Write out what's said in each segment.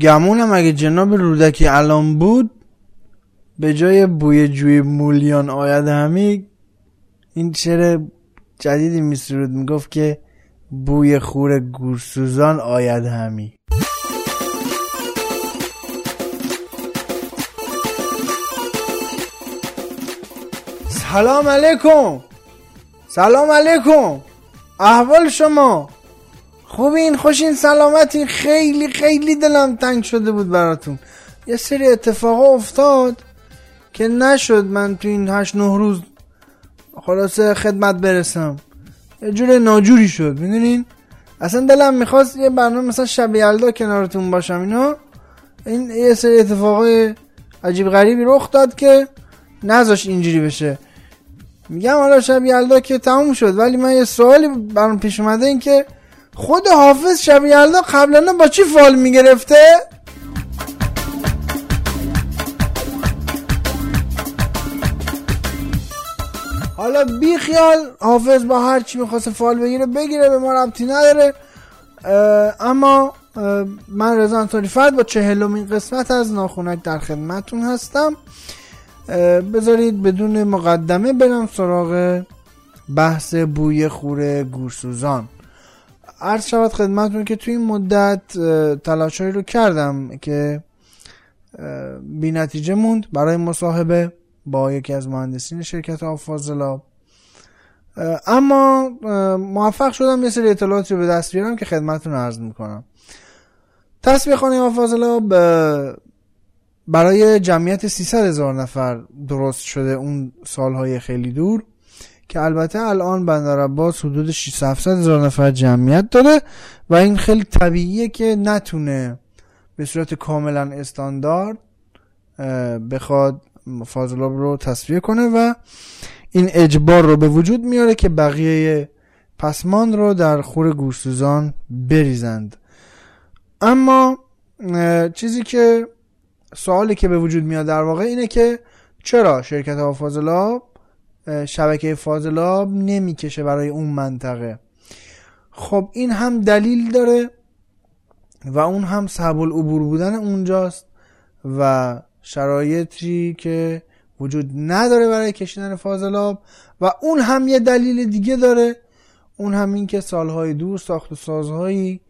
گمونم اگه جناب رودکی الان بود به جای بوی جوی مولیان آید همی این شعر جدیدی میسرود می‌گفت که بوی خور گورسوزان آید همی. سلام علیکم. سلام علیکم. احوال شما؟ خوبین خوشین سلامتی خیلی خیلی دلم تنگ شده بود براتون. یه سری اتفاقا افتاد که نشد من تو این هشت نه روز خلاصه خدمت برسم. یه جور ناجوری شد می‌دونین؟ اصلا دلم می‌خواست یه برنامه مثلا شب یلدا کنارتون باشم اینا این یه سری اتفاقای عجیب غریبی رخ داد که نذاش اینجوری بشه. میگم حالا شب یلدا که تموم شد ولی من یه سوالی برام پیش اومده این که خود حافظ شب یلدا قبلا با چی فال می‌گرفته؟ حالا بی خیال حافظ با هر چی می‌خواست فال بگیره بگیره به ما ربطی نداره. اما من رضا انتونی فرد با چهلمین قسمت از ناخونک در خدمتون هستم. بذارید بدون مقدمه برم سراغ بحث بوی خوره گورسوزان. عرض شود خدمتون که توی این مدت تلاشایی رو کردم که بی نتیجه موند برای مصاحبه با یکی از مهندسین شرکت آفازلا اما موفق شدم یه سری اطلاعاتی رو به دست بیارم که خدمتتون عرض می‌کنم. تصویه خانه آفازلا برای جمعیت 300 هزار نفر درست شده اون سالهای خیلی دور. که البته الان بندر عباس حدود 600 هزار نفر جمعیت داره و این خیلی طبیعیه که نتونه به صورت کاملا استاندارد بخواد فاضلاب رو تصفیه کنه و این اجبار رو به وجود میاره که بقیه پسمان رو در خور گوشتوزان بریزند. اما چیزی که سوالی که به وجود میاد در واقع اینه که چرا شرکت ها فاضلاب شبکه فاضلاب نمی‌کشه برای اون منطقه. خب این هم دلیل داره و اون هم صحب العبور بودن اونجاست و شرایطی که وجود نداره برای کشیدن فاضلاب و اون هم یه دلیل دیگه داره. اون هم این که سالهای دور ساخت و سازهایی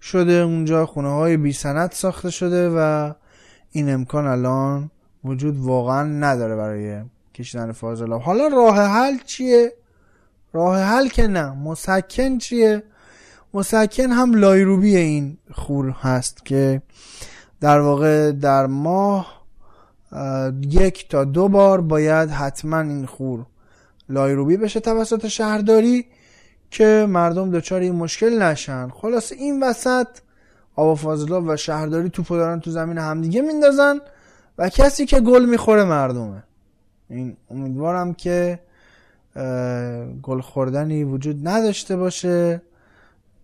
شده اونجا خونه های بی سنت ساخته شده و این امکان الان وجود واقعا نداره برای کشیدن فاضلاب حالا راه حل چیه؟ راه حل که نه. مسکن چیه؟ مسکن هم لایروبی این خور هست که در واقع در ماه یک تا دو بار باید حتما این خور لایروبی بشه توسط شهرداری که مردم دچار این مشکل نشن. خلاص این وسط آب فاضلاب و شهرداری توپو دارن تو زمین همدیگه میندازن و کسی که گل می‌خوره مردمه. این امیدوارم که گل خوردنی وجود نداشته باشه.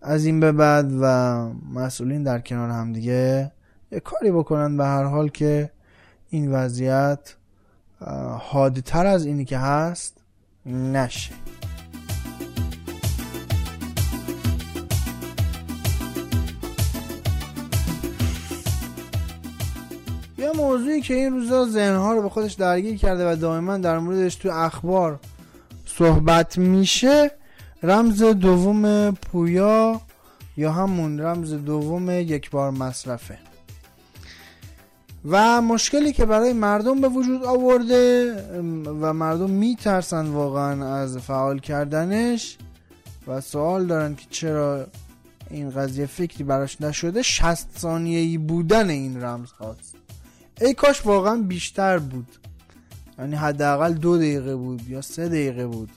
از این به بعد و مسئولین در کنار همدیگه یه کاری بکنن به هر حال که این وضعیت حادتر از اینی که هست نشه. موضوعی که این روزا ذهنها رو به خودش درگیر کرده و دائما در موردش تو اخبار صحبت میشه رمز دوم پویا یا همون رمز دوم یک بار مصرفه. و مشکلی که برای مردم به وجود آورده و مردم میترسن واقعا از فعال کردنش و سوال دارن که چرا این قضیه فکری براش نشده 60 ثانیه‌ای بودن این رمز هاست ای کاش واقعا بیشتر بود. یعنی حداقل دو دقیقه بود یا سه دقیقه بود.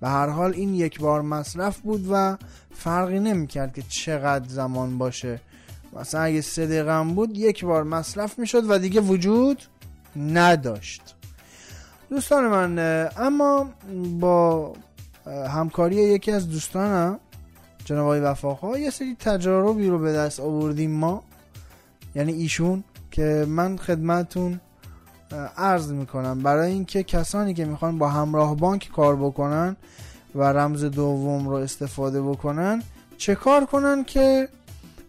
به هر حال این یک بار مصرف بود و فرقی نمی‌کرد که چقدر زمان باشه. مثلا اگه سه دقیقه هم بود یک بار مصرف می‌شد و دیگه وجود نداشت. دوستان من اما با همکاری یکی از دوستانم جناب آقای وفاقها یه سری تجاربی رو به دست آوردیم ما. یعنی ایشون که من خدمتون عرض می‌کنم. برای اینکه کسانی که می‌خوان با همراه بانک کار بکنن و رمز دوم رو استفاده بکنن چه کار کنن که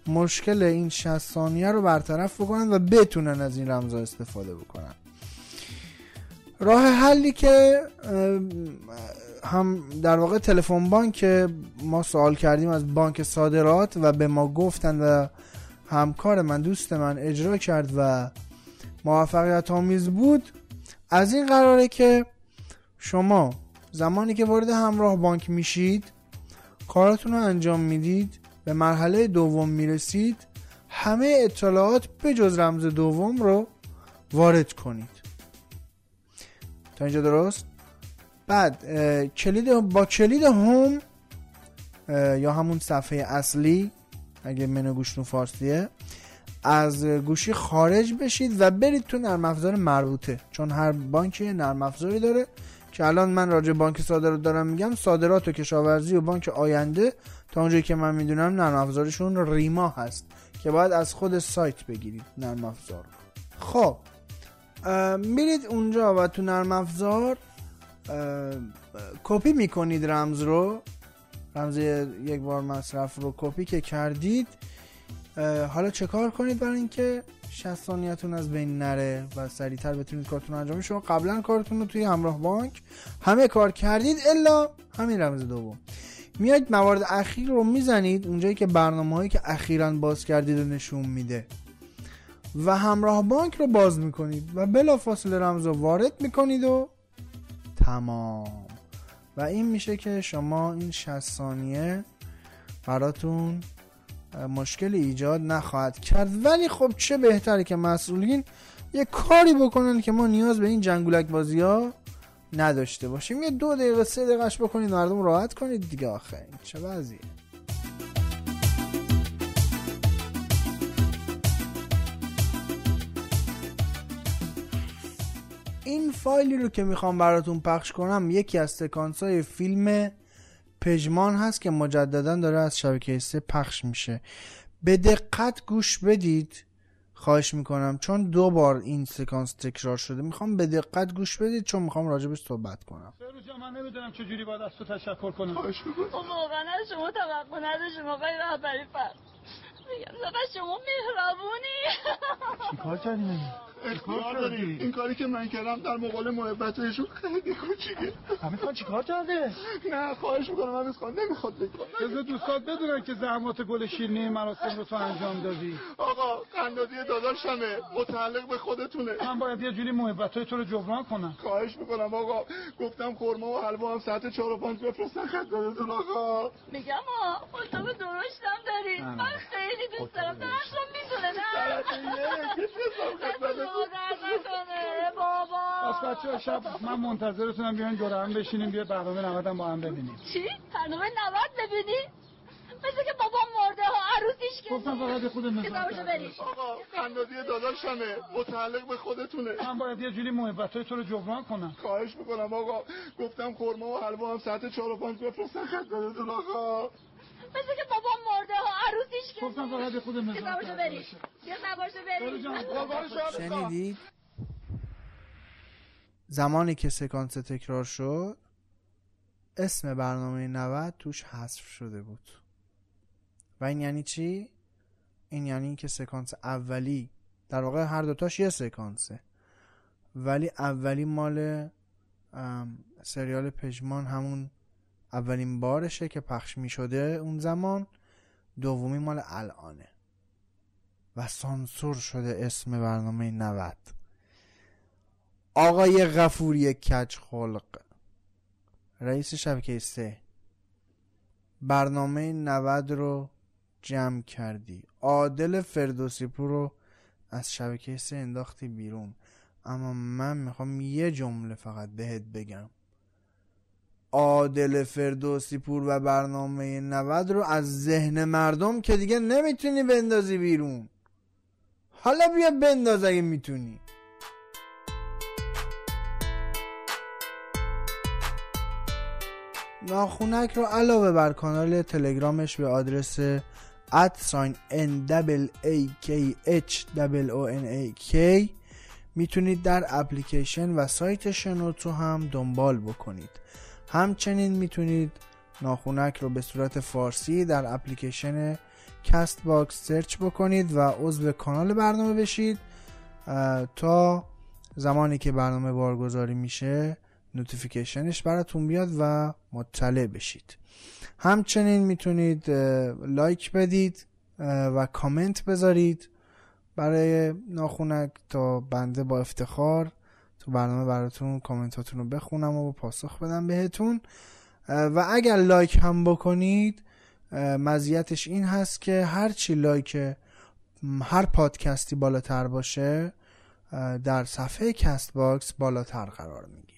مشکل این 60 ثانیه رو برطرف بکنن و بتونن از این رمزها استفاده بکنن؟ راه حلی که هم در واقع تلفن بانک ما سوال کردیم از بانک صادرات و به ما گفتن و همکار من دوست من اجرا کرد و موفقیت آمیز بود. از این قراره که شما زمانی که وارد همراه بانک میشید کاراتون رو انجام می‌دید به مرحله دوم می‌رسید همه اطلاعات به جز رمز دوم رو وارد کنید. تا اینجا درست؟ بعد کلید با کلید هوم یا همون صفحه اصلی اگه منو گوشتون فارسیه. از گوشی خارج بشید و برید تو نرم افزار مربوطه. چون هر بانکی نرم افزاری داره که الان من راجع بانک صادرات دارم میگم صادرات و کشاورزی و بانک آینده تا اونجایی که من می‌دونم نرم افزارشون ریما هست که باید از خود سایت بگیرید نرم افزار خب میرید اونجا و تو نرم افزار کپی می‌کنید رمز رو. رمز یک بار مصرف رو کپی که کردید حالا چه کار کنید برای اینکه 60 ثانیتون از بین نره و سریعتر بتونید کارتون انجام شما قبلا کارتون رو توی همراه بانک همه کار کردید الا همین رمز دوم. میاد موارد اخیر رو می‌زنید اونجایی که برنامه هایی که اخیرا باز کردید رو نشون میده. و همراه بانک رو باز می‌کنید و بلا فاصله رمز رو وارد می‌کنید و تمام. و این میشه که شما این 60 ثانیه براتون مشکل ایجاد نخواهد کرد. ولی خب چه بهتره که مسئولین یه کاری بکنن که ما نیاز به این جنگولک بازی ها نداشته باشیم. یه دو دقیقه سه دقیقهش بکنید مردم راحت کنید دیگه. آخه چه وضعیه؟ این فایلی رو که می‌خوام براتون پخش کنم یکی از سکانس های فیلم پژمان هست که مجددا داره از شبکه سه پخش میشه. به دقت گوش بدید. خواهش می‌کنم. چون دو بار این سکانس تکرار شده. می‌خوام به دقت گوش بدید چون می‌خوام راجبش صحبت کنم. روزا من نمی‌دونم چجوری باید از تو تشکر کنم. خواهش می‌کنم. خب واقعا شما توقع نداشتم آقای رهبری فرد میگم فقط شما مهربونی چیکار کردی؟ اختیار داری. این کاری که من کردم در مقابل محبت ایشون خیلی کوچیکه. همین خان چیکار کرده؟ نه خواهش می‌کنم همین خان نمی‌خواد بگم بذار دوستات بدونن که زحمات گل شیرینی مراسم رو تو انجام دادی. آقا قندازی داداشمه متعلق به خودتونه. من باید یه جوری محبت تو رو جبران کنم. خواهش می‌کنم آقا. گفتم خورما و حلوا هم ساعت چهار و پنج بفرستن خدمتتون آقا. میگم حساب درشتم دارید من خیلی دوست دارم درشتم می‌تونه نه بابا پس بچه شب من منتظرتونم بیاین دور هم بشینیم بیا برنامه 90 با هم ببینیم. چی؟ برنامه 90 ببینی؟ مثل که بابا مرده ها عروسیش که گفتم فقط خود بریم آقا قندازی داداشمه. متعلق به خودتونه. من باید یه جوری محبت تو رو جبران کنم. خواهش می‌کنم آقا. گفتم خورما و حلوا هم ساعت چهار و پنج بفرستن خدمتتون آقا. مثل که بابا مرده ها عروسیش که گفتم فقط خود نظر بریم یه نباشه بریم شنیدید زمانی که سکانس تکرار شد اسم برنامه 90 توش حذف شده بود. و این یعنی چی؟ این یعنی که سکانس اولی در واقع هر دوتاش یه سکانسه. ولی اولی مال سریال پژمان همون اولین بارشه که پخش می شده اون زمان. دومی مال الانه. و سانسور شده اسم برنامه 90 آقای غفوری کج خلق رئیس شبکه سه. برنامه 90 رو جمع کردی. عادل فردوسی پور رو از شبکه سه انداختی بیرون. اما من می‌خوام یه جمله فقط بهت بگم. عادل فردوسی پور و برنامه 90 رو از ذهن مردم که دیگه نمی‌تونی بندازی بیرون. حالا بیا بنداز اگه می‌تونی. ناخونک رو علاوه بر کانال تلگرامش به آدرس ادساین n a k h o n a k می‌تونید در اپلیکیشن و سایت شنوتو هم دنبال بکنید. همچنین می‌تونید ناخونک رو به صورت فارسی در اپلیکیشن Castbox search بکنید و عضو کانال برنامه بشید. تا زمانی که برنامه بارگذاری میشه notification ش براتون بیاد و مطلع بشید. همچنین می‌تونید like بدید و کامنت بذارید برای ناخونک تا بنده با افتخار تو برنامه براتون کامنتاتون رو بخونم و پاسخ بدم بهتون. و اگر لایک هم بکنید مزیتش این هست که هرچی لایک هر پادکستی بالاتر باشه در صفحه Castbox بالاتر قرار می‌گیره.